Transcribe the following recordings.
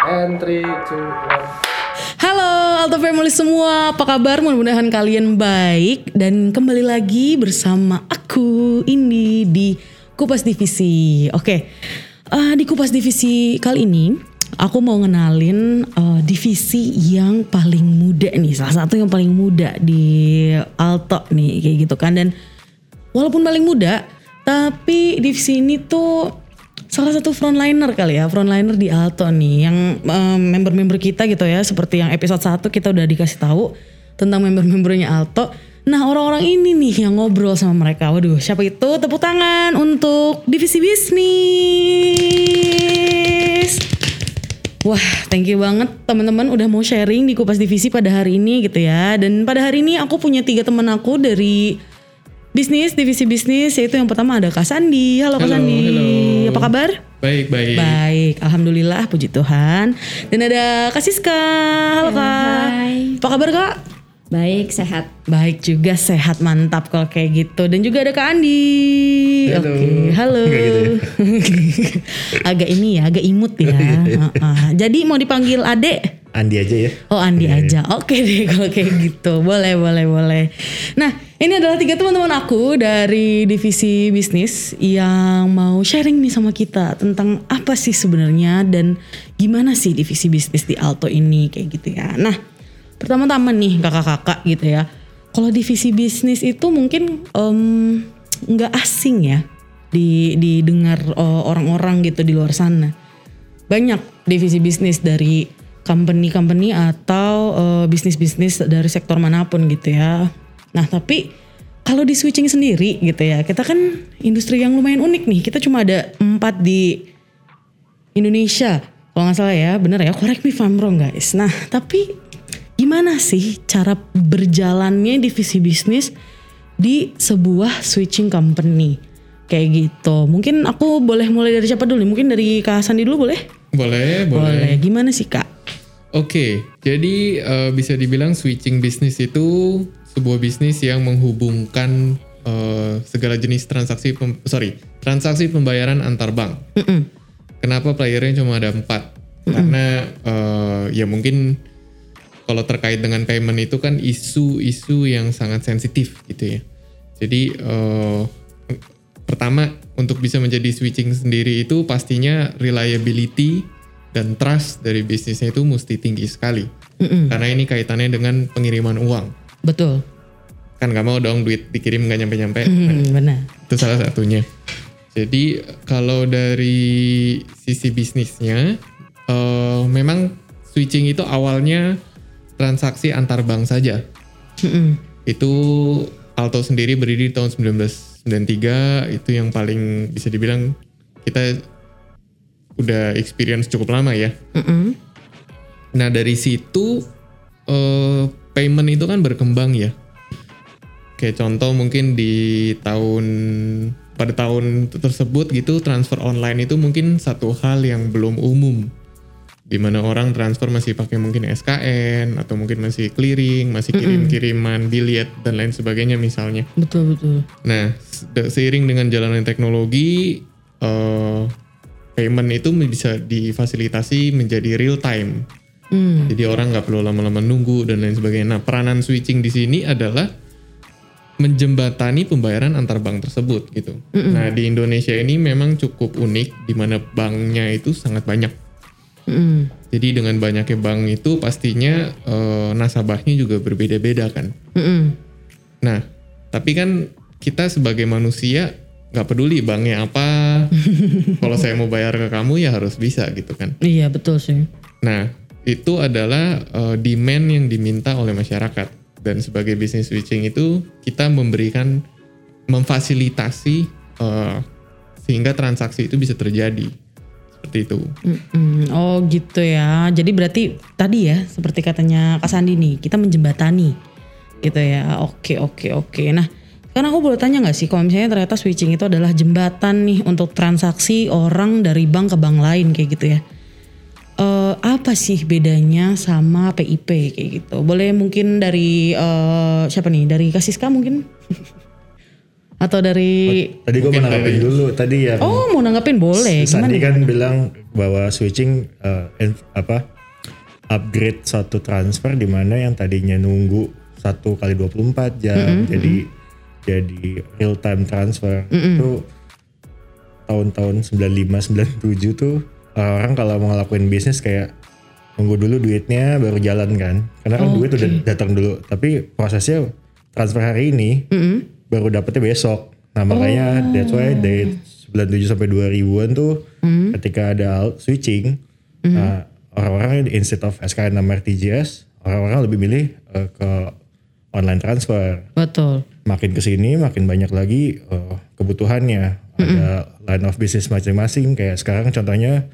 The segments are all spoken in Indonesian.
And three, two, one. Halo Alto Family semua, apa kabar? Mudah-mudahan kalian baik dan kembali lagi bersama aku ini di Kupas Divisi. Oke, eh, di Kupas Divisi kali ini aku mau ngenalin eh, divisi yang paling muda nih, salah satu yang paling muda di Alto nih kayak gitu kan dan walaupun paling muda, tapi divisi ini tuh salah satu frontliner kali ya, frontliner di Alto nih yang em, member-member kita gitu ya, seperti yang episode 1 kita udah dikasih tahu tentang member-membernya Alto. Nah, orang-orang ini nih yang ngobrol sama mereka. Waduh, siapa itu? Tepuk tangan untuk divisi bisnis. Wah, thank you banget teman-teman udah mau sharing di Kupas Divisi pada hari ini gitu ya. Dan pada hari ini aku punya tiga teman aku dari bisnis, divisi bisnis, yaitu yang pertama ada Kak Sandi. Halo, Kak Sandi. halo. Apa kabar? Baik, baik. Baik, alhamdulillah, puji Tuhan. Dan ada Kak Siska. Halo Kak. Hai. Apa kabar Kak? Baik, sehat. Baik juga, sehat, mantap kalau kayak gitu. Dan juga ada Kak Andi. Halo. Oke, halo. Gitu ya? agak ini ya, agak imut ya. Heeh. Jadi mau dipanggil Ade? Andi aja ya. Oh Andi aja, oke deh kalau kayak gitu, boleh boleh boleh. Nah ini adalah tiga teman-teman aku dari divisi bisnis yang mau sharing nih sama kita tentang apa sih sebenarnya dan gimana sih divisi bisnis di Alto ini kayak gitu ya. Nah pertama-tama nih kakak-kakak gitu ya, kalau divisi bisnis itu mungkin nggak asing ya di didengar eh, orang-orang gitu di luar sana banyak divisi bisnis dari company-company atau eh, bisnis-bisnis dari sektor mana pun gitu ya. Nah tapi kalau di switching sendiri gitu ya, kita kan industri yang lumayan unik nih. Kita cuma ada empat di Indonesia. Kalau nggak salah ya, bener ya. Correct me if I'm wrong guys. Nah tapi gimana sih cara berjalannya divisi bisnis di sebuah switching company? Kayak gitu. Mungkin aku boleh mulai dari siapa dulu? nih? Mungkin dari Kak Sandi dulu boleh? Boleh, boleh. Boleh. Gimana sih kak? Oke, jadi eh, bisa dibilang switching bisnis itu sebuah bisnis yang menghubungkan eh, segala jenis transaksi, pem- sorry, transaksi pembayaran antar bank. Mm-mm. Kenapa playernya cuma ada empat? Karena eh, ya mungkin kalau terkait dengan payment itu kan isu-isu yang sangat sensitif gitu ya. Jadi eh, pertama untuk bisa menjadi switching sendiri itu pastinya reliability dan trust dari bisnisnya itu mesti tinggi sekali. Mm-mm. Karena ini kaitannya dengan pengiriman uang. Betul. Kan gak mau dong duit dikirim nggak nyampe-nyampe. Hmm, benar. Itu salah satunya. Jadi kalau dari sisi bisnisnya, eh, memang switching itu awalnya transaksi antar bank saja. Itu Alto sendiri berdiri di tahun 1993, itu yang paling bisa dibilang kita udah experience cukup lama ya. Nah dari situ eh, payment itu kan berkembang ya. Kayak contoh mungkin di tahun pada tahun tersebut gitu transfer online itu mungkin satu hal yang belum umum. Di mana orang transfer masih pakai mungkin SKN atau mungkin masih clearing, masih kirim-kiriman biliet dan lain sebagainya misalnya. Betul betul. Nah, se- seiring dengan jalannya teknologi, eh, payment itu bisa difasilitasi menjadi real time. Hmm. Jadi orang nggak perlu lama-lama nunggu dan lain sebagainya. Nah, peranan switching di sini adalah menjembatani pembayaran antar bank tersebut gitu. Nah, di Indonesia ini memang cukup unik di mana banknya itu sangat banyak. Mm-mm. Jadi dengan banyaknya bank itu pastinya eh, nasabahnya juga berbeda-beda kan. Mm-mm. Nah, tapi kan kita sebagai manusia nggak peduli banknya apa. Kalau saya mau bayar ke kamu ya harus bisa gitu kan. Iya betul sih. Nah, itu adalah eh, demand yang diminta oleh masyarakat. Dan sebagai bisnis switching itu kita memberikan memfasilitasi eh, sehingga transaksi itu bisa terjadi. Seperti itu. Mm-mm. Oh gitu ya. Jadi berarti tadi ya seperti katanya Kak Sandi nih kita menjembatani gitu ya. Oke oke oke. Nah karena aku boleh tanya nggak sih kalau misalnya ternyata switching itu adalah jembatan nih untuk transaksi orang dari bank ke bank lain kayak gitu ya. Eh, apa sih bedanya sama PIP kayak gitu? Boleh mungkin dari eh, siapa nih? Dari Kasiska mungkin? Atau dari Tadi gue mau nanggapin dulu tadi yang Oh, mau nanggepin boleh. Gimana? Sandi kan bilang bahwa switching uh, in- apa upgrade satu transfer di mana yang tadinya nunggu satu kali 24 jam jadi jadi real time transfer itu tahun-tahun 95 97 tuh orang-orang kalau mau ngelakuin bisnis kayak nunggu dulu duitnya baru jalan kan. Karena kan duit udah datang dulu. Tapi prosesnya transfer hari ini baru dapetnya besok. Nah makanya that's why dari 97 sampai 2000-an tuh ketika ada switching nah, orang-orang instead of SKN sama RTGS orang-orang lebih milih eh, ke online transfer. Betul. makin ke sini makin banyak lagi eh, kebutuhannya. Ada line of business masing-masing. Kayak sekarang contohnya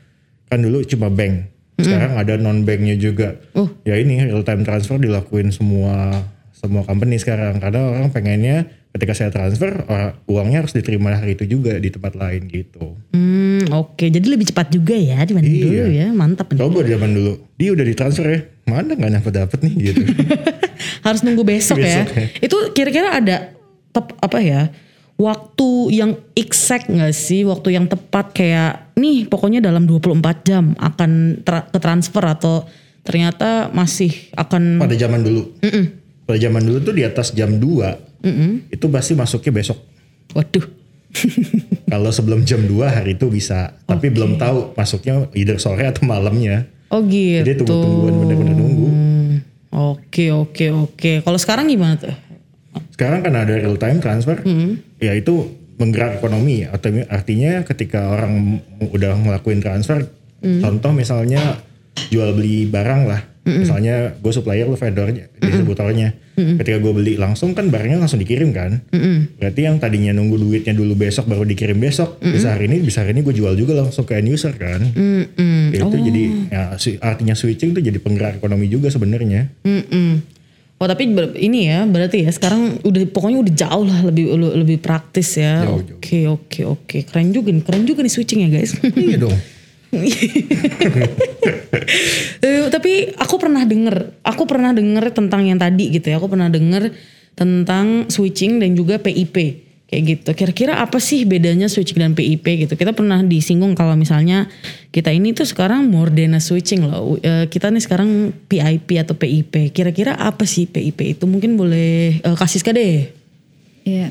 kan dulu cuma bank. Sekarang ada non banknya juga. Oh. ya ini real time transfer dilakuin semua semua company sekarang. Karena orang pengennya ketika saya transfer orang- uangnya harus diterima hari itu juga di tempat lain gitu Hmm, oke. Jadi lebih cepat juga ya dibanding Iya. dulu ya. Mantap nih. coba zaman dulu dia udah ditransfer ya mana nggak dapat dapat nih gitu Harus nunggu besok, ya. Besok ya. Itu kira-kira ada tep, apa ya? Waktu yang exact nggak sih? Waktu yang tepat kayak nih pokoknya dalam 24 jam akan tra- ke transfer atau ternyata masih akan pada zaman dulu pada zaman dulu tuh di atas jam 2 itu pasti masuknya besok waduh. Kalau sebelum jam 2 hari itu bisa, tapi belum tahu masuknya either sore atau malamnya. Oh gitu. Jadi tunggu-tungguan bener-bener nunggu. Oke oke oke. Kalau sekarang gimana tuh? Sekarang kan ada real time transfer, ya itu menggerak ekonomi. Artinya ketika orang udah ngelakuin transfer, contoh misalnya jual beli barang lah, misalnya gue supplier lu vendornya, distributornya. Ketika gue beli langsung kan barangnya langsung dikirim kan. Berarti yang tadinya nunggu duitnya dulu besok baru dikirim besok, bisa hari ini, bisa hari ini gue jual juga langsung ke end user kan. Mm-mm. Itu jadi ya, artinya switching itu jadi penggerak ekonomi juga sebenarnya. Mm-mm. Oh tapi ini ya berarti ya sekarang udah pokoknya udah jauh lah lebih lebih praktis ya. Oke oke oke keren juga nih keren juga nih switching ya guys. iya dong. Eh, tapi aku pernah denger, aku pernah denger tentang yang tadi gitu ya. Aku pernah denger tentang switching dan juga PIP kayak gitu. Kira-kira apa sih bedanya switching dan PIP gitu? Kita pernah disinggung kalau misalnya kita ini tuh sekarang more than a switching loh. Eh, kita nih sekarang PIP atau PIP. Kira-kira apa sih PIP itu? Mungkin boleh eh, kasih deh. Iya,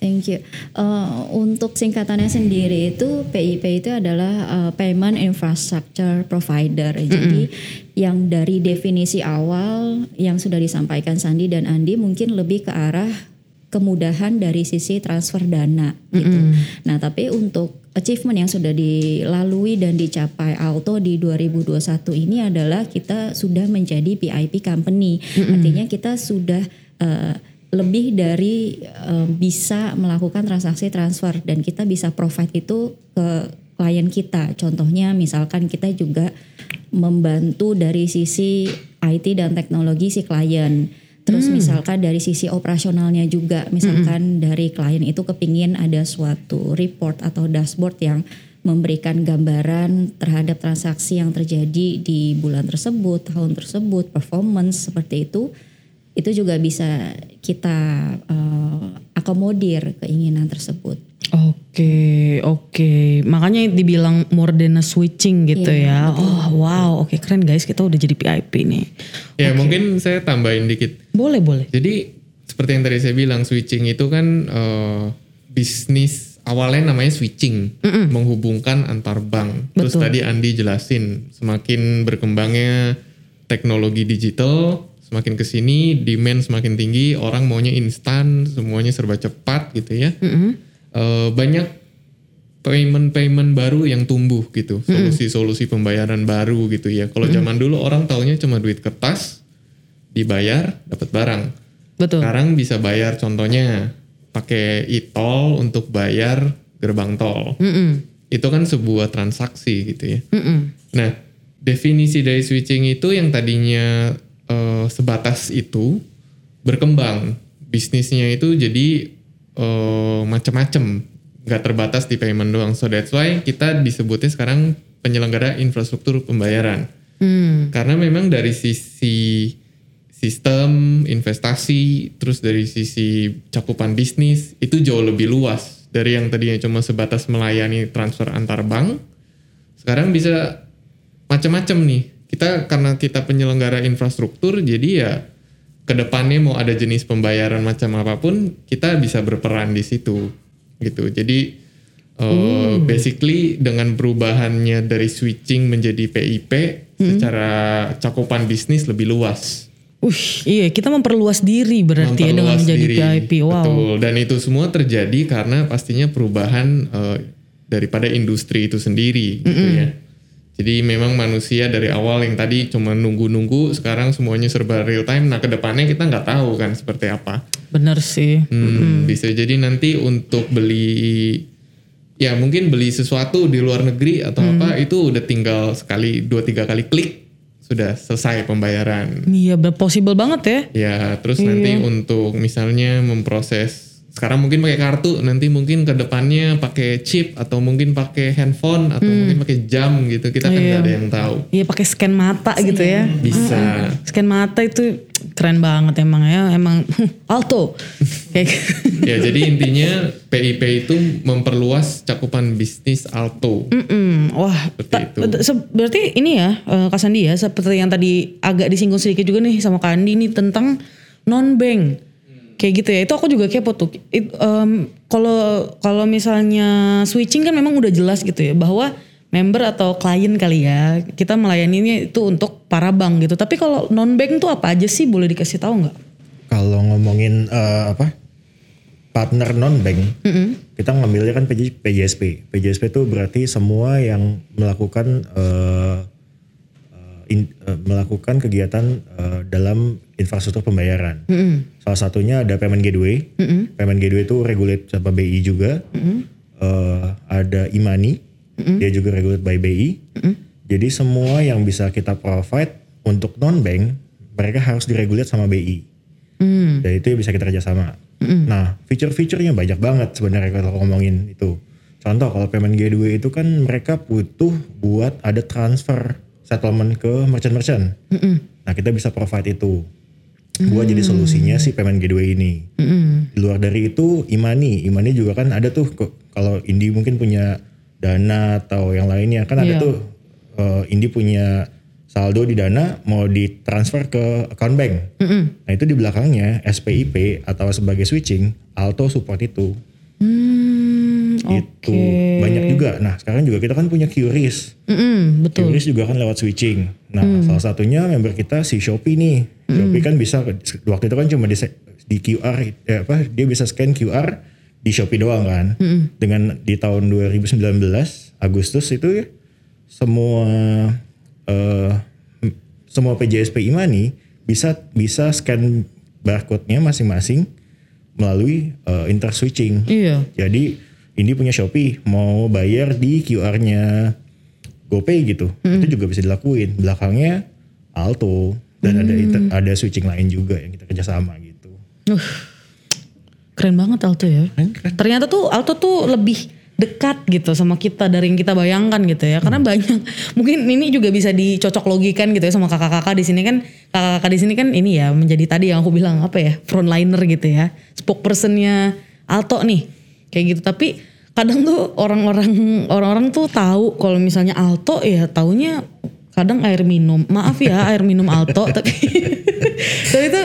thank you. Eh, untuk singkatannya sendiri itu PIP itu adalah eh, Payment Infrastructure Provider. Jadi yang dari definisi awal yang sudah disampaikan Sandi dan Andi mungkin lebih ke arah kemudahan dari sisi transfer dana gitu. Nah, tapi untuk achievement yang sudah dilalui dan dicapai Alto di 2021 ini adalah kita sudah menjadi PIP company. Artinya kita sudah eh, lebih dari eh, bisa melakukan transaksi transfer dan kita bisa provide itu ke klien kita. Contohnya misalkan kita juga membantu dari sisi IT dan teknologi si klien. Terus misalkan dari sisi operasionalnya juga, misalkan dari klien itu kepingin ada suatu report atau dashboard yang memberikan gambaran terhadap transaksi yang terjadi di bulan tersebut, tahun tersebut, performance seperti itu, itu juga bisa kita eh, akomodir keinginan tersebut. Oke, oke. Makanya dibilang more than a switching gitu ya. Oh, wow. Oke, keren guys. Kita udah jadi PIP nih. Ya mungkin saya tambahin dikit. Boleh, boleh. Jadi seperti yang tadi saya bilang switching itu kan eh, bisnis awalnya namanya switching, menghubungkan antar bank. Terus Betul. tadi Andi jelasin semakin berkembangnya teknologi digital, semakin ke sini demand semakin tinggi, orang maunya instan, semuanya serba cepat gitu ya. Eh, banyak payment-payment baru yang tumbuh gitu, solusi-solusi pembayaran baru gitu ya. Kalau zaman dulu orang taunya cuma duit kertas, dibayar, dapat barang. Betul. Sekarang bisa bayar contohnya pakai e-tol untuk bayar gerbang tol. Mm-mm. Itu kan sebuah transaksi gitu ya. Mm-mm. Nah, definisi dari switching itu yang tadinya eh, sebatas itu berkembang. Bisnisnya itu jadi eh, macam-macam, nggak terbatas di payment doang. So that's why kita disebutnya sekarang penyelenggara infrastruktur pembayaran. Hmm. Karena memang dari sisi sistem, investasi, terus dari sisi cakupan bisnis itu jauh lebih luas dari yang tadinya cuma sebatas melayani transfer antar bank. Sekarang bisa macam-macam nih. Kita karena kita penyelenggara infrastruktur, jadi ya ke depannya mau ada jenis pembayaran macam apa pun, kita bisa berperan di situ, gitu. Jadi uh, basically dengan perubahannya dari switching menjadi PIP, secara cakupan bisnis lebih luas. Uh, iya kita memperluas diri berarti ya dengan Memperluas menjadi diri. PIP. Wow. Betul. Dan itu semua terjadi karena pastinya perubahan eh, daripada industri itu sendiri gitu ya. Jadi memang manusia dari awal yang tadi cuma nunggu-nunggu, sekarang semuanya serba real time. Nah ke depannya kita nggak tahu kan seperti apa. Bener sih. Hmm, Bisa jadi nanti untuk beli, ya mungkin beli sesuatu di luar negeri atau apa itu udah tinggal sekali dua tiga kali klik sudah selesai pembayaran. Iya, possible banget ya. Ya, terus nanti untuk misalnya memproses sekarang mungkin pakai kartu, nanti mungkin ke depannya pakai chip atau mungkin pakai handphone atau mungkin pakai jam gitu. Kita kan nggak ada yang tahu. Iya pakai scan mata gitu ya. Bisa. Scan mata itu keren banget emang ya. Emang alto. Kayak ya, jadi intinya PIP itu memperluas cakupan bisnis Alto. Mm-mm. Wah, Seperti ta- itu. berarti ini ya eh, Kak Sandi ya seperti yang tadi agak disinggung sedikit juga nih sama Kak Andi nih tentang non bank kayak gitu ya. Itu aku juga kepo tuh. It- em, Kalau kalau misalnya switching kan memang udah jelas gitu ya bahwa member atau klien kali ya kita melayaninya itu untuk para bank gitu. Tapi kalau non bank tuh apa aja sih boleh dikasih tahu nggak? Kalau ngomongin eh, apa partner non bank, kita ngambilnya kan PJ, PJSP. PJSP itu berarti semua yang melakukan eh, in- eh, melakukan kegiatan eh, dalam infrastruktur pembayaran. Salah satunya ada payment gateway. Payment gateway itu regulate sama BI juga. Eh, ada imani, dia juga regulate by BI. Jadi semua yang bisa kita provide untuk non bank, mereka harus diregulate sama BI. Dan itu bisa kita kerjasama. Nah, fitur-fiturnya banyak banget sebenarnya kalau ngomongin itu. Contoh kalau payment gateway itu kan mereka butuh buat ada transfer settlement ke merchant-merchant. Nah, kita bisa provide itu. Buat jadi solusinya si payment gateway ini. Di luar dari itu, Imani. Imani juga kan ada tuh kalau Indi mungkin punya dana atau yang lainnya kan ada Iya. tuh eh, Indi punya saldo di dana mau ditransfer ke account bank. Nah itu di belakangnya SPIP atau sebagai switching Alto support itu. Hmm, Itu banyak juga. Nah sekarang juga kita kan punya QRIS. Mm-mm, betul. QRIS juga kan lewat switching. Nah salah satunya member kita si Shopee nih. Shopee kan bisa waktu itu kan cuma di, di QR eh, apa dia bisa scan QR di Shopee doang kan. Dengan di tahun 2019 Agustus itu ya, semua m- semua PJSP Imani bisa bisa scan barcode-nya masing-masing melalui eh, inter switching. Iya. Jadi ini punya Shopee mau bayar di QR-nya GoPay gitu, itu juga bisa dilakuin. Belakangnya Alto dan ada inter- ada switching lain juga yang kita kerjasama gitu. Uh, keren banget Alto ya. Ternyata tuh Alto tuh lebih dekat gitu sama kita dari yang kita bayangkan gitu ya. Karena banyak mungkin ini juga bisa dicocok logikan gitu ya sama kakak-kakak di sini kan kakak-kakak di sini kan ini ya menjadi tadi yang aku bilang apa ya frontliner gitu ya. Spokespersonnya Alto nih kayak gitu. Tapi kadang tuh orang-orang orang-orang tuh tahu kalau misalnya Alto ya taunya kadang air minum. Maaf ya air minum Alto tapi tapi itu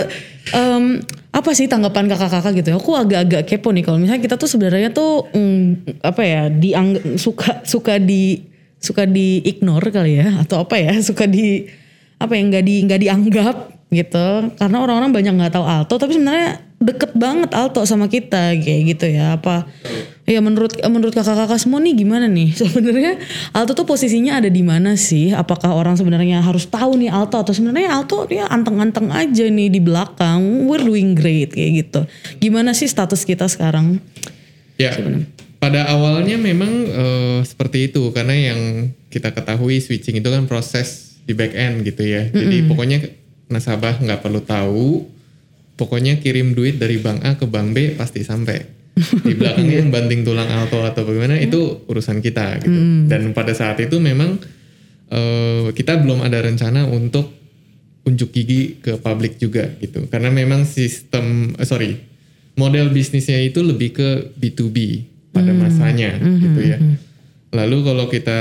em, apa sih tanggapan kakak-kakak gitu ya? Aku agak-agak kepo nih kalau misalnya kita tuh sebenarnya tuh mm, apa ya diang suka suka di suka di ignore kali ya atau apa ya suka di apa yang nggak di nggak dianggap gitu karena orang-orang banyak nggak tahu Alto tapi sebenarnya deket banget Alto sama kita kayak gitu ya apa ya menurut menurut kakak-kakak semua nih gimana nih? Sebenarnya Alto tuh posisinya ada di mana sih? Apakah orang sebenarnya harus tahu nih Alto? Atau sebenarnya Alto dia anteng-anteng aja nih di belakang. We're doing great kayak gitu. Gimana sih status kita sekarang? Ya, pada awalnya memang eh, seperti itu. Karena yang kita ketahui switching itu kan proses di back end gitu ya. Jadi pokoknya nasabah nggak perlu tahu, pokoknya kirim duit dari bank A ke bank B pasti sampai. Di belakangnya yang banting tulang alto atau bagaimana itu urusan kita gitu. Dan pada saat itu memang eh, kita belum ada rencana untuk unjuk gigi ke publik juga gitu. Karena memang sistem eh, sorry model bisnisnya itu lebih ke B2B pada masanya gitu ya. Lalu kalau kita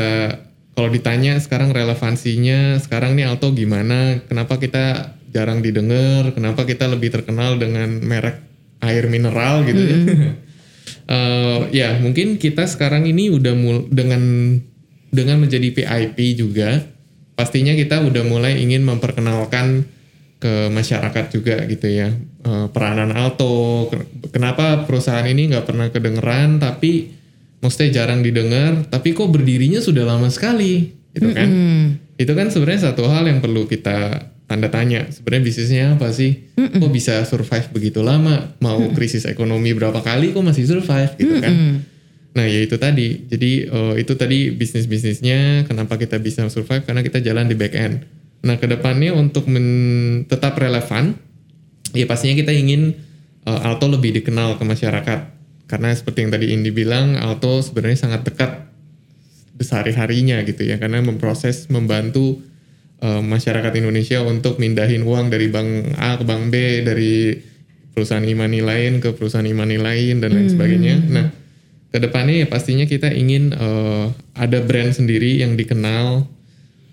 kalau ditanya sekarang relevansinya sekarang nih Alto gimana? Kenapa kita jarang didengar? Kenapa kita lebih terkenal dengan merek air mineral gitu ya? Eh, ya mungkin kita sekarang ini udah mul dengan dengan menjadi PIP juga pastinya kita udah mulai ingin memperkenalkan ke masyarakat juga gitu ya. Eh, peranan Alto Ken- kenapa perusahaan ini nggak pernah kedengeran tapi maksudnya jarang didengar tapi kok berdirinya sudah lama sekali gitu kan? Itu kan sebenarnya satu hal yang perlu kita tanda tanya sebenarnya bisnisnya apa sih? Kok bisa survive begitu lama? Mau krisis ekonomi berapa kali kok masih survive? Gitu kan. Nah ya itu tadi. Jadi eh, itu tadi bisnis bisnisnya kenapa kita bisa survive? Karena kita jalan di back end. Nah ke depannya untuk men- tetap relevan ya pastinya kita ingin eh, Alto lebih dikenal ke masyarakat. Karena seperti yang tadi Indi bilang Alto sebenarnya sangat dekat sehari-harinya gitu ya. Karena memproses membantu eh, masyarakat Indonesia untuk mindahin uang dari bank A ke bank B dari perusahaan e-money lain ke perusahaan e-money lain dan lain sebagainya. Nah, ke depannya ya pastinya kita ingin eh, ada brand sendiri yang dikenal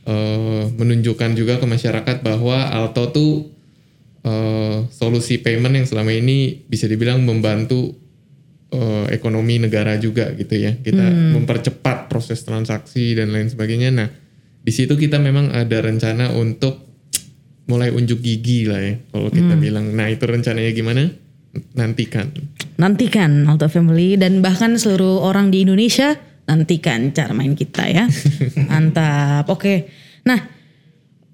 eh, menunjukkan juga ke masyarakat bahwa Alto tuh eh, solusi payment yang selama ini bisa dibilang membantu eh, ekonomi negara juga gitu ya. Kita mempercepat proses transaksi dan lain sebagainya. Nah, di situ kita memang ada rencana untuk mulai unjuk gigi lah ya kalau kita bilang. Nah, itu rencananya gimana? Nantikan. Nantikan Alto Family dan bahkan seluruh orang di Indonesia nantikan cara main kita ya. Mantap. Oke. Nah,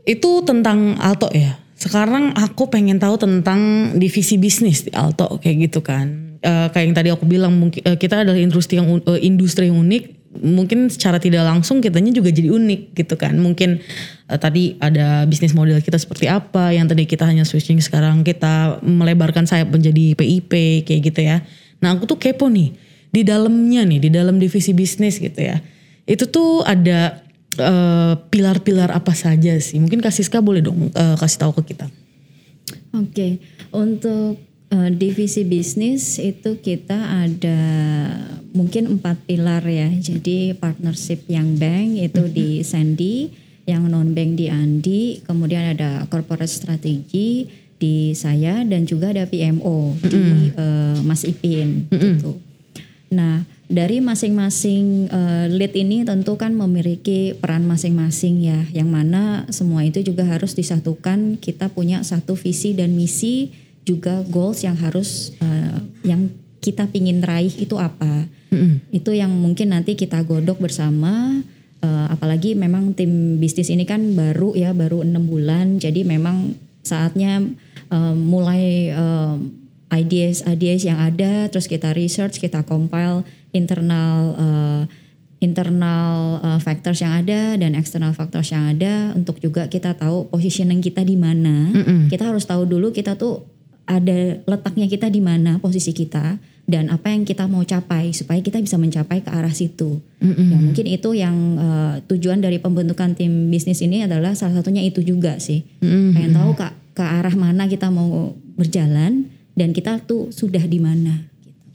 itu tentang Alto ya. Sekarang aku pengen tahu tentang divisi bisnis di Alto kayak gitu kan. Eh, kayak yang tadi aku bilang mungkin eh, kita adalah industri yang eh, industri yang unik. Mungkin secara tidak langsung kitanya juga jadi unik gitu kan. Mungkin eh, tadi ada bisnis model kita seperti apa yang tadi kita hanya switching sekarang kita melebarkan sayap menjadi PIP kayak gitu ya. Nah, aku tuh kepo nih di dalamnya nih di dalam divisi bisnis gitu ya. Itu tuh ada eh, pilar-pilar apa saja sih? Mungkin Kak Siska boleh dong eh, kasih tahu ke kita. Oke, untuk eh, divisi bisnis itu kita ada mungkin empat pilar ya. Jadi partnership yang bank itu di Sandy, yang non bank di Andi, kemudian ada corporate strategy di saya dan juga ada PMO di eh, Mas Ipin gitu. Nah, dari masing-masing eh, lead ini tentu kan memiliki peran masing-masing ya, yang mana semua itu juga harus disatukan. Kita punya satu visi dan misi, juga goals yang harus eh, yang kita pingin raih itu apa. Itu yang mungkin nanti kita godok bersama. eh, apalagi memang tim bisnis ini kan baru ya, baru enam bulan, jadi memang saatnya eh, mulai eh, ideas ideas yang ada terus kita research kita compile internal uh, internal uh, factors yang ada dan external factors yang ada untuk juga kita tahu positioning kita di mana kita harus tahu dulu kita tuh ada letaknya kita di mana posisi kita dan apa yang kita mau capai supaya kita bisa mencapai ke arah situ. Ya, mungkin itu yang uh, tujuan dari pembentukan tim bisnis ini adalah salah satunya itu juga sih. Pengen tahu ke, ke arah mana kita mau berjalan dan kita tuh sudah di mana.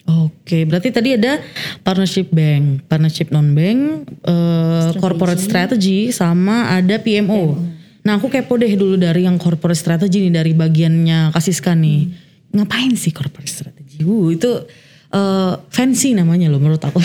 Oke, berarti tadi ada partnership bank, partnership non bank, eh, corporate strategy, sama ada PMO. Nah, aku kepo deh dulu dari yang corporate strategy nih dari bagiannya Kasiska nih. Ngapain sih corporate strategy? Uh, itu eh, fancy namanya loh menurut aku.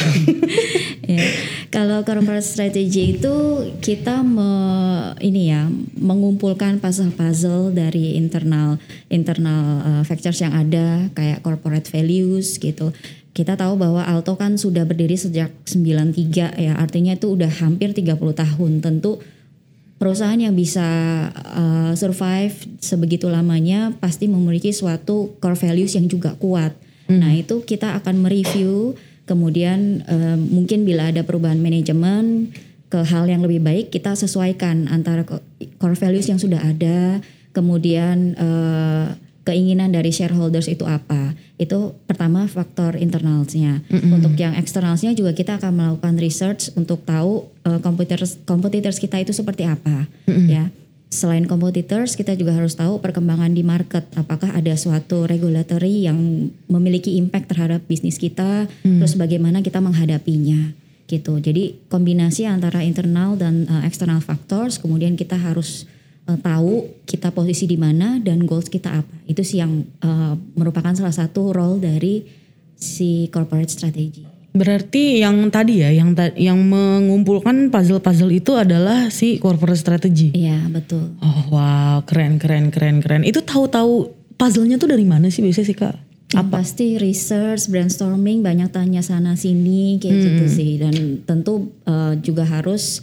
ya. Kalau corporate strategy itu kita me- ini ya mengumpulkan puzzle-puzzle dari internal internal uh, factors yang ada kayak corporate values gitu. Kita tahu bahwa Alto kan sudah berdiri sejak 93 ya, artinya itu udah hampir 30 tahun. Tentu perusahaan yang bisa uh, survive sebegitu lamanya pasti memiliki suatu core values yang juga kuat. Nah, itu kita akan mereview kemudian eh, mungkin bila ada perubahan manajemen ke hal yang lebih baik kita sesuaikan antara co- core values yang sudah ada kemudian eh, keinginan dari shareholders itu apa? Itu pertama faktor internalnya untuk yang eksternalnya juga kita akan melakukan research untuk tahu eh, competitors competitors kita itu seperti apa ya. Selain competitors kita juga harus tahu perkembangan di market. Apakah ada suatu regulatory yang memiliki impact terhadap bisnis kita? Terus bagaimana kita menghadapinya? Gitu. Jadi kombinasi antara internal dan uh, external factors kemudian kita harus uh, tahu kita posisi di mana dan goals kita apa itu sih yang uh, merupakan salah satu role dari si corporate strategy Berarti yang tadi ya, yang ta- yang mengumpulkan puzzle-puzzle itu adalah si corporate strategy. iya betul Oh wow, keren keren keren keren. Itu tahu-tahu puzzle-nya tuh dari mana sih biasanya sih kak? Yang pasti research, brainstorming, banyak tanya sana sini kayak gitu sih. Dan tentu uh, juga harus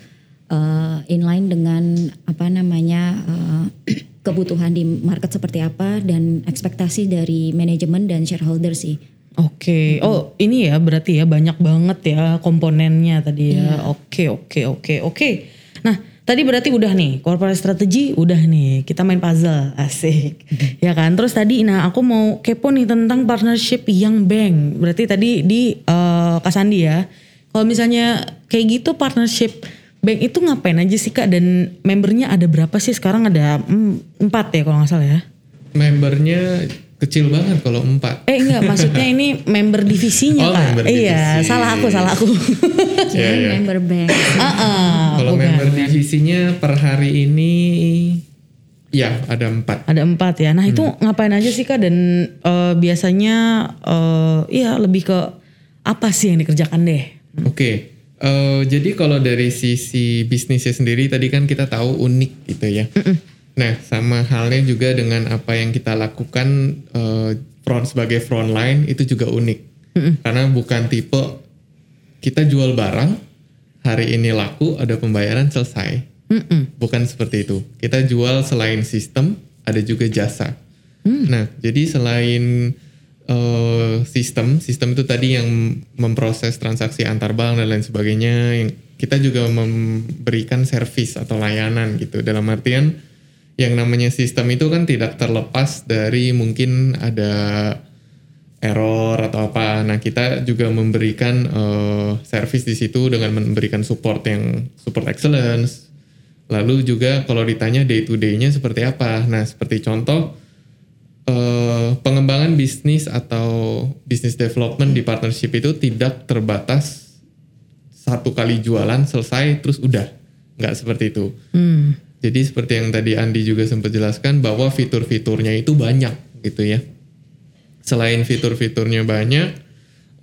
uh, inline dengan apa namanya uh, kebutuhan di market seperti apa dan ekspektasi dari manajemen dan shareholder sih. Oke, oh ini ya berarti ya banyak banget ya komponennya tadi ya. Oke oke oke oke. Nah tadi berarti udah nih corporate strategy udah nih kita main puzzle asik ya kan. Terus tadi nah aku mau kepo nih tentang partnership yang bank. Berarti tadi di eh, Kak Sandi ya. Kalau misalnya kayak gitu partnership bank itu ngapain aja sih kak dan membernya ada berapa sih sekarang ada mm, empat ya kalau nggak salah ya. Membernya kecil banget kalau empat. Eh enggak, maksudnya ini member divisinya Oh, kak. member iya, divisi. salah aku, salah aku. Jadi Iya, iya. member bank. Ah, ah, Kalau bukan. member divisinya per hari ini ya ada empat. Ada empat ya. Nah itu Hmm. ngapain aja sih kak? Dan eh, biasanya eh iya lebih ke apa sih yang dikerjakan deh? Oke. Eh, jadi kalau dari sisi bisnisnya sendiri tadi kan kita tahu unik gitu ya. Nah, sama halnya juga dengan apa yang kita lakukan eh, front sebagai frontline itu juga unik. Karena bukan tipe kita jual barang hari ini laku ada pembayaran selesai. Mm-mm. Bukan seperti itu. Kita jual selain sistem, ada juga jasa. Nah, jadi selain eh, sistem, sistem itu tadi yang memproses transaksi antar bank dan lain sebagainya, yang kita juga memberikan servis atau layanan gitu. Dalam artian yang namanya sistem itu kan tidak terlepas dari mungkin ada error atau apa. Nah, kita juga memberikan eh, service di situ dengan memberikan support yang support excellence. Lalu juga kalau ditanya day to day-nya seperti apa. Nah, seperti contoh eh, pengembangan bisnis atau business development di partnership itu tidak terbatas satu kali jualan selesai terus udah. Nggak seperti itu. Hmm. Jadi seperti yang tadi Andi juga sempat jelaskan bahwa fitur-fiturnya itu banyak gitu ya. Selain fitur-fiturnya banyak,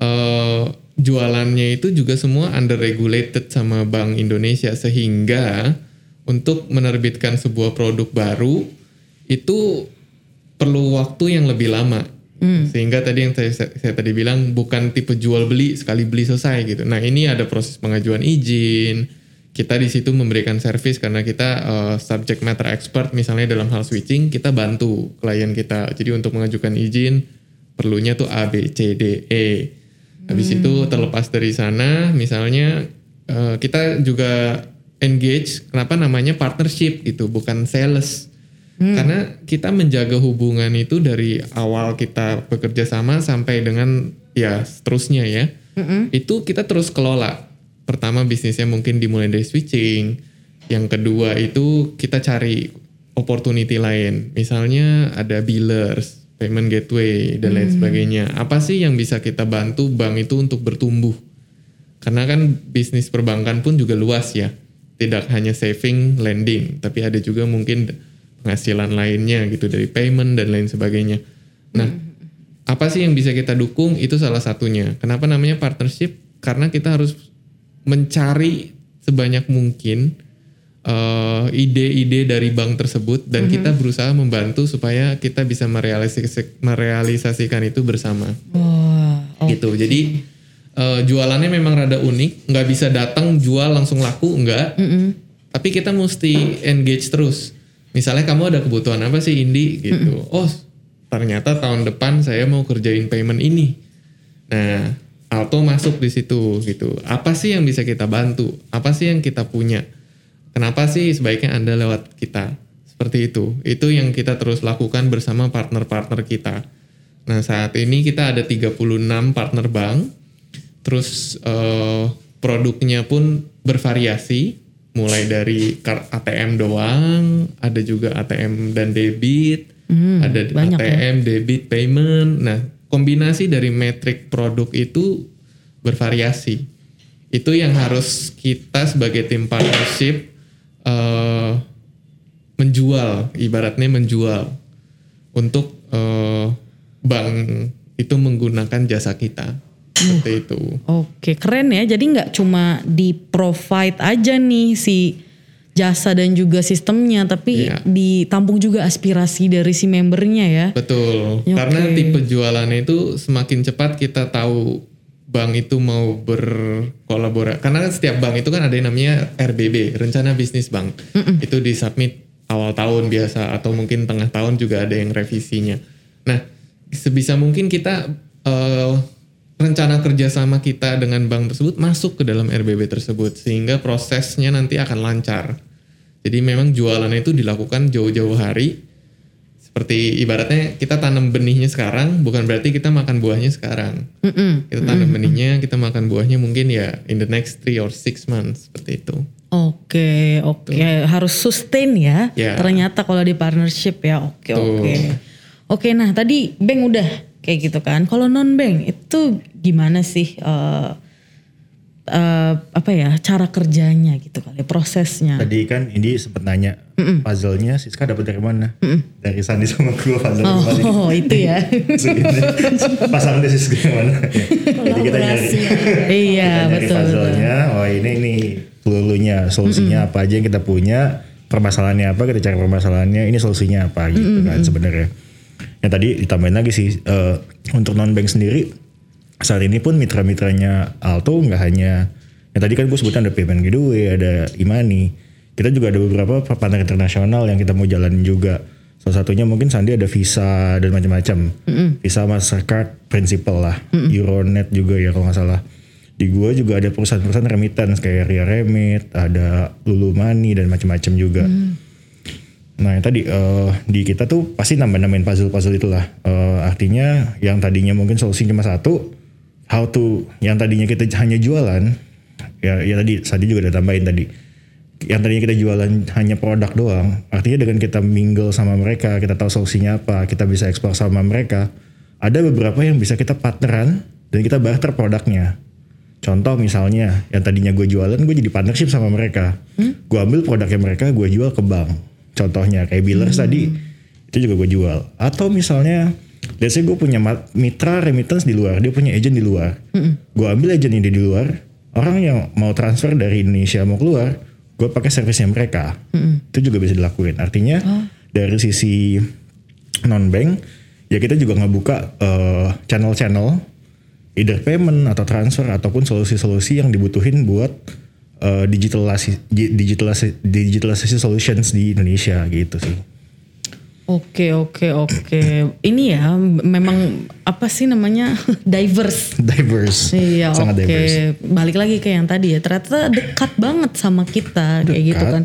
eh, jualannya itu juga semua under regulated sama Bank Indonesia sehingga untuk menerbitkan sebuah produk baru itu perlu waktu yang lebih lama. Sehingga tadi yang saya, saya tadi bilang bukan tipe jual beli sekali beli selesai gitu. Nah ini ada proses pengajuan izin, kita di situ memberikan service karena kita uh, subject matter expert misalnya dalam hal switching kita bantu klien kita. Jadi untuk mengajukan izin perlunya tuh A B C D E. Habis itu terlepas dari sana misalnya uh, kita juga engage kenapa namanya partnership gitu bukan sales karena kita menjaga hubungan itu dari awal kita bekerja sama sampai dengan ya seterusnya ya. Itu kita terus kelola. Pertama bisnisnya mungkin dimulai dari switching. Yang kedua itu kita cari opportunity lain. Misalnya ada billers payment gateway dan lain sebagainya. Apa sih yang bisa kita bantu bank itu untuk bertumbuh? Karena kan bisnis perbankan pun juga luas ya. Tidak hanya saving lending. Tapi ada juga mungkin penghasilan lainnya gitu dari payment dan lain sebagainya. Nah apa sih yang bisa kita dukung? Itu salah satunya. Kenapa namanya partnership? Karena kita harus mencari sebanyak mungkin eh, ide-ide dari bank tersebut dan kita berusaha membantu supaya kita bisa merealisasi- merealisasikan itu bersama. Wah, oh. gitu jadi eh, jualannya memang rada unik. Nggak bisa datang jual langsung laku enggak tapi kita mesti engage terus misalnya kamu ada kebutuhan apa sih Indi? Gitu. Oh ternyata tahun depan saya mau kerjain payment ini. Nah Alto masuk di situ gitu. Apa sih yang bisa kita bantu? Apa sih yang kita punya? Kenapa sih sebaiknya anda lewat kita? Seperti itu. Itu yang kita terus lakukan bersama partner-partner kita. Nah saat ini kita ada 36 partner bank. Terus eh, produknya pun bervariasi mulai dari ATM doang, ada juga ATM dan debit, ada banyak ya. ATM, debit, payment. Nah, kombinasi dari metrik produk itu bervariasi. Itu yang harus kita sebagai tim partnership eh, menjual, ibaratnya menjual untuk eh, bank itu menggunakan jasa kita. Seperti itu. Oke, keren ya. Jadi nggak cuma di provide aja nih si jasa dan juga sistemnya, tapi Iya. ditampung juga aspirasi dari si membernya ya. Betul. Oke. Karena tipe jualannya itu semakin cepat kita tahu bank itu mau berkolaborasi. Karena kan setiap bank itu kan ada yang namanya RBB, rencana bisnis bank. Itu disubmit awal tahun biasa atau mungkin tengah tahun juga ada yang revisinya. Nah, sebisa mungkin kita eh, rencana kerjasama kita dengan bank tersebut masuk ke dalam RBB tersebut sehingga prosesnya nanti akan lancar. Jadi memang jualannya itu dilakukan jauh-jauh hari seperti ibaratnya kita tanam benihnya sekarang bukan berarti kita makan buahnya sekarang. Kita tanam benihnya, kita makan buahnya mungkin ya in the next three or six months seperti itu. Oke, oke, harus sustain ya. Ya. Ternyata kalau di partnership ya, oke, Tuh. oke. Oke, nah tadi bank udah kayak gitu kan. Kalau non bank itu gimana sih eh eh, apa ya cara kerjanya gitu kali, prosesnya. Tadi kan ini sempat nanya puzzle-nya Siska dapat dari mana? Dari Sandi sama gue puzzle Oh, dari mana? itu ya. Pasangan Siska mana? Jadi kita nyari. Kolaborasi. iya, Kita nyari betul. puzzle-nya. Oh ini nih pelurunya, solusinya apa aja yang kita punya, permasalahannya apa, kita cari permasalahannya, ini solusinya apa gitu kan sebenarnya. Yang tadi ditambahin lagi sih eh, untuk non bank sendiri saat ini pun mitra-mitranya Alto nggak hanya yang tadi kan gue sebutan ada Payment Gateway, ada Imani. Kita juga ada beberapa partner internasional yang kita mau jalanin juga. Salah satunya mungkin Sandi ada Visa dan macam-macam. Visa, Mastercard, Principal lah. Euronet juga ya kalau nggak salah. Di gua juga ada perusahaan-perusahaan remittance kayak Ria Remit, ada Lulu Money dan macam-macam juga. Nah yang tadi eh, di kita tuh pasti nambah-nambahin puzzle-puzzle itulah. Eh, artinya yang tadinya mungkin solusi cuma satu, how to yang tadinya kita hanya jualan, ya, ya tadi Sadi juga udah tambahin tadi. Yang tadinya kita jualan hanya produk doang, artinya dengan kita mingle sama mereka, kita tahu solusinya apa, kita bisa ekspor sama mereka. Ada beberapa yang bisa kita partneran dan kita barter produknya. Contoh misalnya yang tadinya gue jualan, gue jadi partnership sama mereka. Gue ambil produknya mereka, gue jual ke bank. Contohnya kayak Billers tadi, itu juga gue jual. Atau misalnya, let's say gue punya mitra remittance di luar, dia punya agent di luar. Gue ambil agent ini di luar, orang yang mau transfer dari Indonesia mau keluar, gue pakai servisnya mereka. Itu juga bisa dilakuin. Artinya dari sisi non bank, ya kita juga ngebuka eh, channel-channel either payment atau transfer ataupun solusi-solusi yang dibutuhin buat uh, digitalisasi digitalisasi digitalisasi solutions di Indonesia gitu sih. Oke, oke, oke. Ini ya memang apa sih namanya diverse. Diverse. Iya, oke. diverse. Balik lagi ke yang tadi ya. Ternyata dekat banget sama kita kayak gitu Dekat. kan.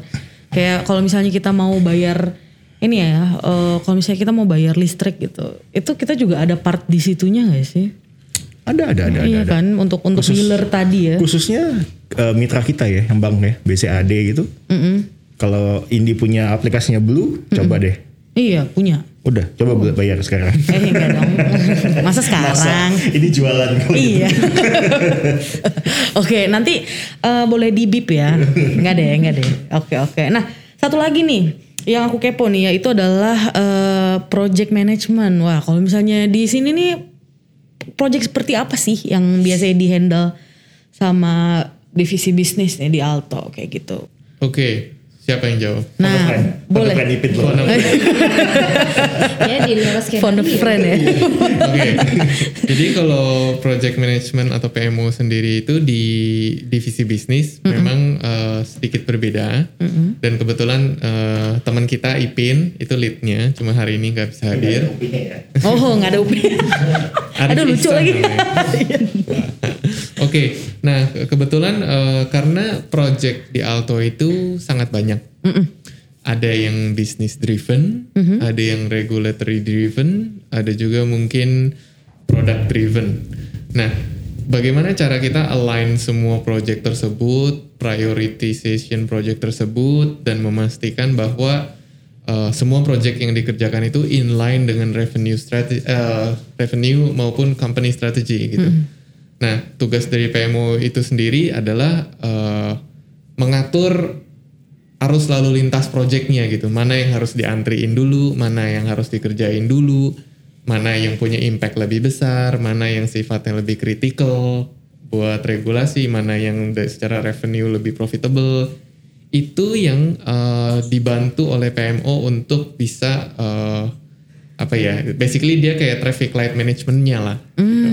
Kayak kalau misalnya kita mau bayar ini ya, eh, kalau misalnya kita mau bayar listrik gitu, itu kita juga ada part di situnya nggak sih? Ada ada ada iya ada. ada. kan, untuk untuk Khusus- dealer tadi ya. Khususnya uh, mitra kita ya, yang bank ya, BCAD gitu. Mm-mm. Kalau Indi punya aplikasinya Blue, coba deh. Iya punya. Udah, coba Oh. bayar sekarang. Eh enggak dong. Masa sekarang? Masa ini jualan gitu. Iya. Oke, nanti eh, boleh di bip ya. Enggak deh, enggak deh. Oke, oke. Nah, satu lagi nih yang aku kepo nih yaitu adalah eh, project management. Wah, kalau misalnya di sini nih project seperti apa sih yang biasanya dihandle sama divisi bisnis nih di Alto kayak gitu. Oke, siapa yang jawab? Nah, friend. Boleh. friend Ipit loh. Ya di luar skenario. Phone a friend ya. Oke, jadi kalau project management atau PMO sendiri itu di divisi bisnis memang eh, sedikit berbeda dan kebetulan eh, teman kita Ipin itu leadnya, cuma hari ini nggak bisa hadir. Oh, nggak ada UP. Arif Aduh lucu lagi. Oke, nah kebetulan eh, karena project di Alto itu sangat banyak. Ada yang business driven, ada yang regulatory driven, ada juga mungkin product driven. Nah, bagaimana cara kita align semua project tersebut prioritization project tersebut dan memastikan bahwa uh, semua project yang dikerjakan itu inline dengan revenue strategi, uh, revenue maupun company strategy gitu. Nah, tugas dari PMO itu sendiri adalah uh, mengatur arus lalu lintas projectnya gitu. Mana yang harus diantriin dulu, mana yang harus dikerjain dulu, mana yang punya impact lebih besar, mana yang sifatnya lebih kritikal buat regulasi, mana yang secara revenue lebih profitable. Itu yang uh, dibantu oleh PMO untuk bisa uh, apa ya? Basically dia kayak traffic light managementnya lah. gitu.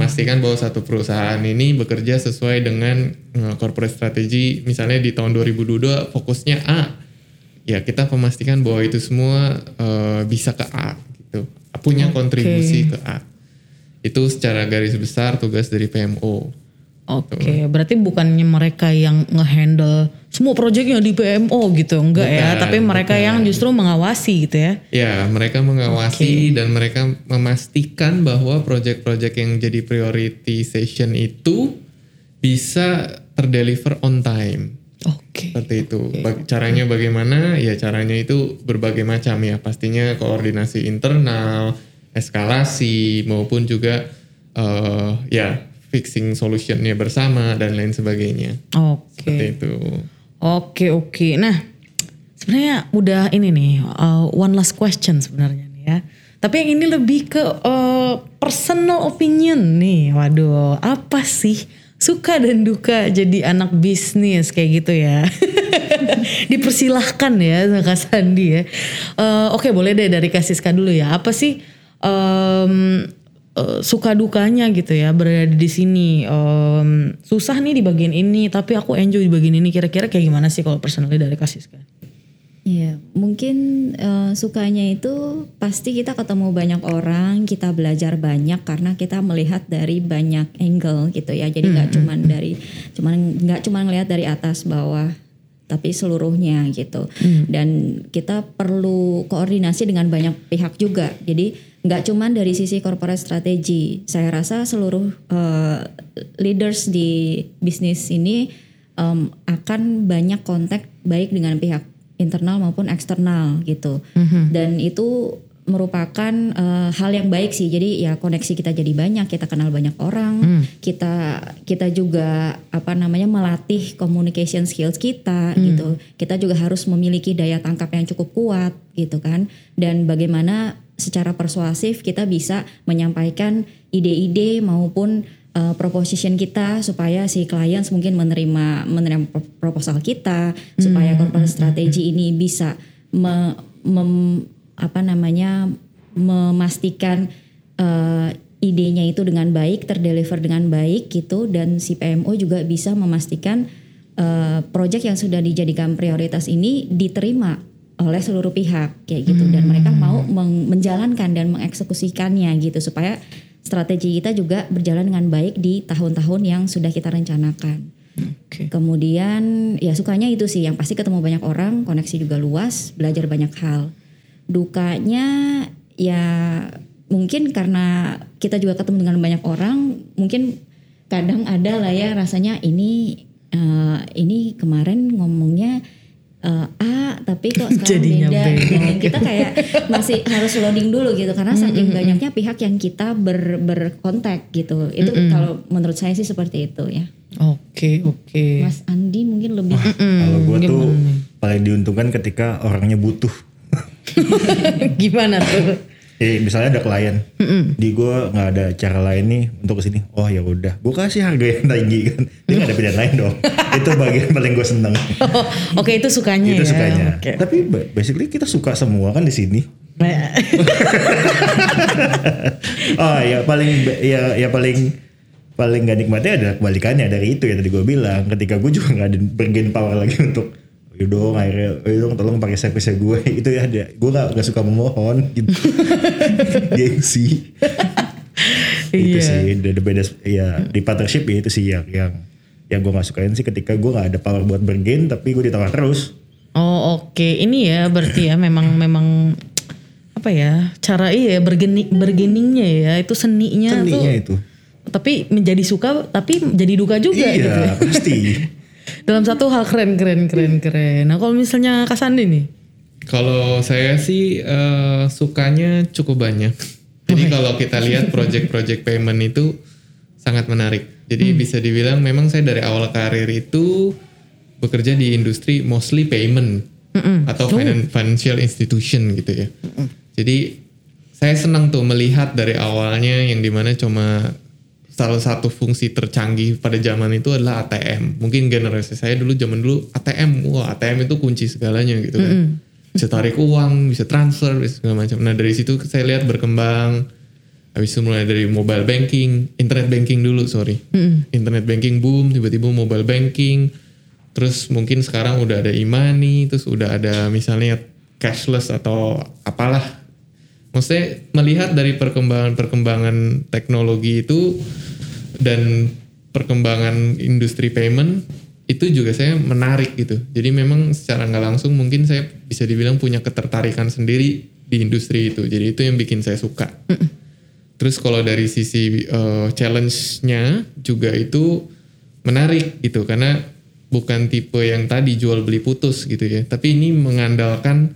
Memastikan bahwa satu perusahaan ini bekerja sesuai dengan uh, corporate strategy. Misalnya di tahun 2022 fokusnya A, ya kita memastikan bahwa itu semua uh, bisa ke A gitu, punya kontribusi ke A. Itu secara garis besar tugas dari PMO. Oke, berarti bukannya mereka yang ngehandle semua proyeknya di PMO gitu, enggak ya? Bukan, Tapi mereka yang justru mengawasi gitu ya? Ya, mereka mengawasi dan mereka memastikan bahwa proyek-proyek yang jadi prioritization itu bisa terdeliver on time. Oke. Seperti itu. Bag- caranya bagaimana? Ya caranya itu berbagai macam ya. Pastinya koordinasi internal, eskalasi maupun juga eh, ya fixing solutionnya bersama dan lain sebagainya. Oke. Seperti itu. Oke oke. Nah sebenarnya udah ini nih uh, one last question sebenarnya nih ya. Tapi yang ini lebih ke uh, personal opinion nih. Waduh, apa sih suka dan duka jadi anak bisnis kayak gitu ya? Dipersilahkan ya Kak Sandi ya. Eh, Oke boleh deh dari Kak Siska dulu ya. Apa sih em, eh, suka dukanya gitu ya berada di sini? Em, susah nih di bagian ini, tapi aku enjoy di bagian ini. Kira-kira kayak gimana sih kalau personally dari Kak Siska? Iya, mungkin eh, sukanya itu pasti kita ketemu banyak orang, kita belajar banyak karena kita melihat dari banyak angle gitu ya. Jadi nggak cuman dari cuman nggak cuman ngelihat dari atas bawah, tapi seluruhnya gitu. Dan kita perlu koordinasi dengan banyak pihak juga. Jadi nggak cuman dari sisi corporate strategy. Saya rasa seluruh eh, leaders di bisnis ini em, akan banyak kontak baik dengan pihak internal maupun eksternal gitu. Dan itu merupakan eh, hal yang baik sih. Jadi ya koneksi kita jadi banyak, kita kenal banyak orang, kita kita juga apa namanya melatih communication skills kita gitu. Kita juga harus memiliki daya tangkap yang cukup kuat gitu kan. Dan bagaimana secara persuasif kita bisa menyampaikan ide-ide maupun uh, proposition kita supaya si klien mungkin menerima menerima pro- proposal kita supaya corporate strategy ini bisa me- mem- apa namanya memastikan uh, idenya itu dengan baik terdeliver dengan baik gitu dan si PMO juga bisa memastikan uh, proyek yang sudah dijadikan prioritas ini diterima oleh seluruh pihak kayak gitu dan mereka mau meng- menjalankan dan mengeksekusikannya gitu supaya strategi kita juga berjalan dengan baik di tahun-tahun yang sudah kita rencanakan. Oke. Kemudian ya sukanya itu sih yang pasti ketemu banyak orang, koneksi juga luas, belajar banyak hal. Dukanya ya mungkin karena kita juga ketemu dengan banyak orang, mungkin kadang ada lah ya rasanya ini eh, ini kemarin ngomongnya eh, A tapi kok sekarang Jadinya beda. B. Dan kita kayak masih harus loading dulu gitu karena saking banyaknya pihak yang kita ber, berkontak gitu. Itu kalau menurut saya sih seperti itu ya. Oke oke. Mas Andi mungkin lebih Kalau gue tuh paling diuntungkan ketika orangnya butuh. Gimana tuh? Eh, misalnya ada klien, di gue nggak ada cara lain nih untuk ke sini. Oh ya udah, gue kasih harga yang tinggi kan. Dia nggak ada pilihan lain dong. itu bagian paling gue seneng. Oh, Oke itu sukanya itu ya. sukanya. Oke. Tapi ba- basically kita suka semua kan di sini. Oh ya paling ya ya paling paling gak nikmatnya ada kebalikannya dari itu ya tadi gue bilang. Ketika gue juga nggak ada bergain power lagi untuk Ayo dong akhirnya, ayo dong tolong pakai servisnya gue itu ya ada gue gak, gak suka memohon gitu gengsi itu Iya. sih beda beda ya di partnership ya itu sih yang yang yang gue gak sukain sih ketika gue gak ada power buat bergain tapi gue ditawar terus Oh oke, ini ya berarti ya memang memang apa ya cara iya bergening bergeningnya ya itu seninya, seninya tuh. itu Tapi menjadi suka tapi menjadi duka juga iya gitu. pasti dalam satu hal keren keren keren keren. Nah kalau misalnya Kak Sandi nih, Kalau saya sih eh, sukanya cukup banyak. Jadi kalau kita lihat project-project payment itu sangat menarik. Jadi bisa dibilang memang saya dari awal karir itu bekerja di industri mostly payment atau finan- financial institution gitu ya. Jadi saya senang tuh melihat dari awalnya yang di mana cuma salah satu fungsi tercanggih pada zaman itu adalah ATM. Mungkin generasi saya dulu zaman dulu ATM, wah ATM itu kunci segalanya gitu kan. Bisa tarik uang, bisa transfer, bisa segala macam. Nah dari situ saya lihat berkembang. Habis itu mulai dari mobile banking, internet banking dulu sorry. Internet banking boom, tiba-tiba mobile banking. Terus mungkin sekarang udah ada e-money, terus udah ada misalnya cashless atau apalah maksudnya melihat dari perkembangan-perkembangan teknologi itu dan perkembangan industri payment itu juga saya menarik gitu. Jadi memang secara nggak langsung mungkin saya bisa dibilang punya ketertarikan sendiri di industri itu. Jadi itu yang bikin saya suka. Terus kalau dari sisi eh, challenge-nya juga itu menarik gitu karena bukan tipe yang tadi jual beli putus gitu ya. Tapi ini mengandalkan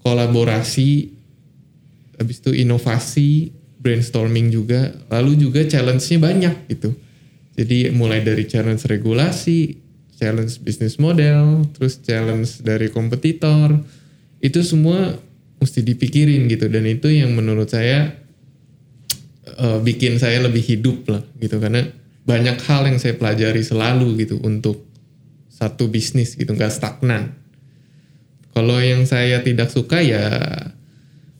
kolaborasi habis itu inovasi, brainstorming juga, lalu juga challenge-nya banyak gitu. Jadi mulai dari challenge regulasi, challenge bisnis model, terus challenge dari kompetitor, itu semua mesti dipikirin gitu dan itu yang menurut saya eh, bikin saya lebih hidup lah gitu karena banyak hal yang saya pelajari selalu gitu untuk satu bisnis gitu nggak stagnan. Kalau yang saya tidak suka ya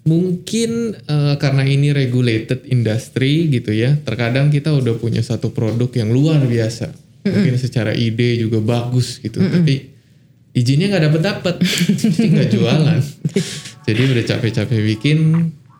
mungkin eh, karena ini regulated industry gitu ya. Terkadang kita udah punya satu produk yang luar biasa. Mungkin secara ide juga bagus gitu. Tapi izinnya nggak dapet dapet, jadi nggak jualan. Jadi udah capek-capek bikin,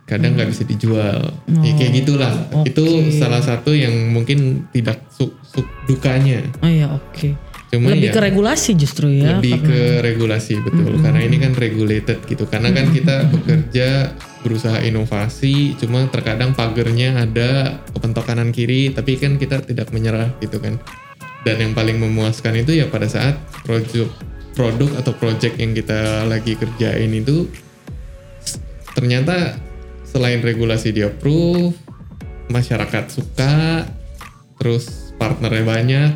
kadang nggak bisa dijual. Ya kayak gitulah. Itu salah satu yang mungkin tidak su, su- dukanya. oh ya oke. Cuma Lebih ya, ke regulasi justru ya. lebih ke regulasi betul. Karena ini kan regulated gitu. Karena kan kita bekerja berusaha inovasi cuma terkadang pagernya ada open kanan kiri tapi kan kita tidak menyerah gitu kan. Dan yang paling memuaskan itu ya pada saat produk produk atau project yang kita lagi kerjain itu ternyata selain regulasi di approve masyarakat suka terus partnernya banyak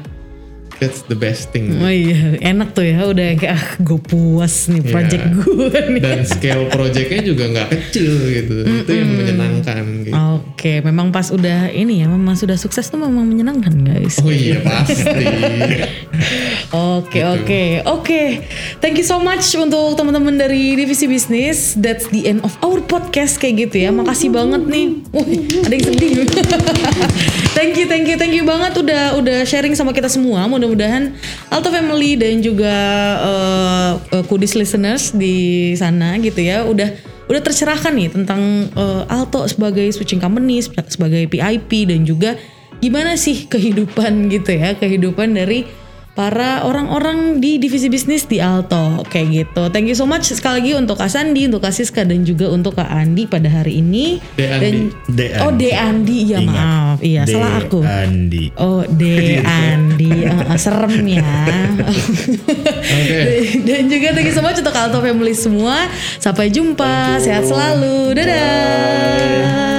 that's the best thing Oh iya, enak tuh ya. Udah kayak ah, gue puas nih project Iya. gue nih. dan scale projectnya juga nggak kecil gitu itu yang menyenangkan gitu Oke, memang pas udah ini ya, memang sudah sukses tuh memang menyenangkan guys. oh iya pasti Oke oke oke. Thank you so much untuk teman-teman dari divisi bisnis. That's the end of our podcast kayak gitu ya. Makasih banget nih. Wih, ada yang sedih. thank you thank you thank you banget udah udah sharing sama kita semua. Mudah-mudahan Alto Family dan juga eh, Kudis listeners di sana gitu ya udah udah tercerahkan nih tentang eh, Alto sebagai switching company, sebagai PIP dan juga gimana sih kehidupan gitu ya, kehidupan dari para orang-orang di divisi bisnis di Alto kayak gitu. Thank you so much sekali lagi untuk Kak Sandi, untuk Kak Siska dan juga untuk Kak Andi pada hari ini. De Andi. De oh Andi. De Andi ya Ingat. maaf, iya De salah aku. Andi. Oh De Andi, Eh, eh, serem ya. Oke. dan juga thank you so much untuk Alto Family semua. Sampai jumpa, sehat selalu, dadah.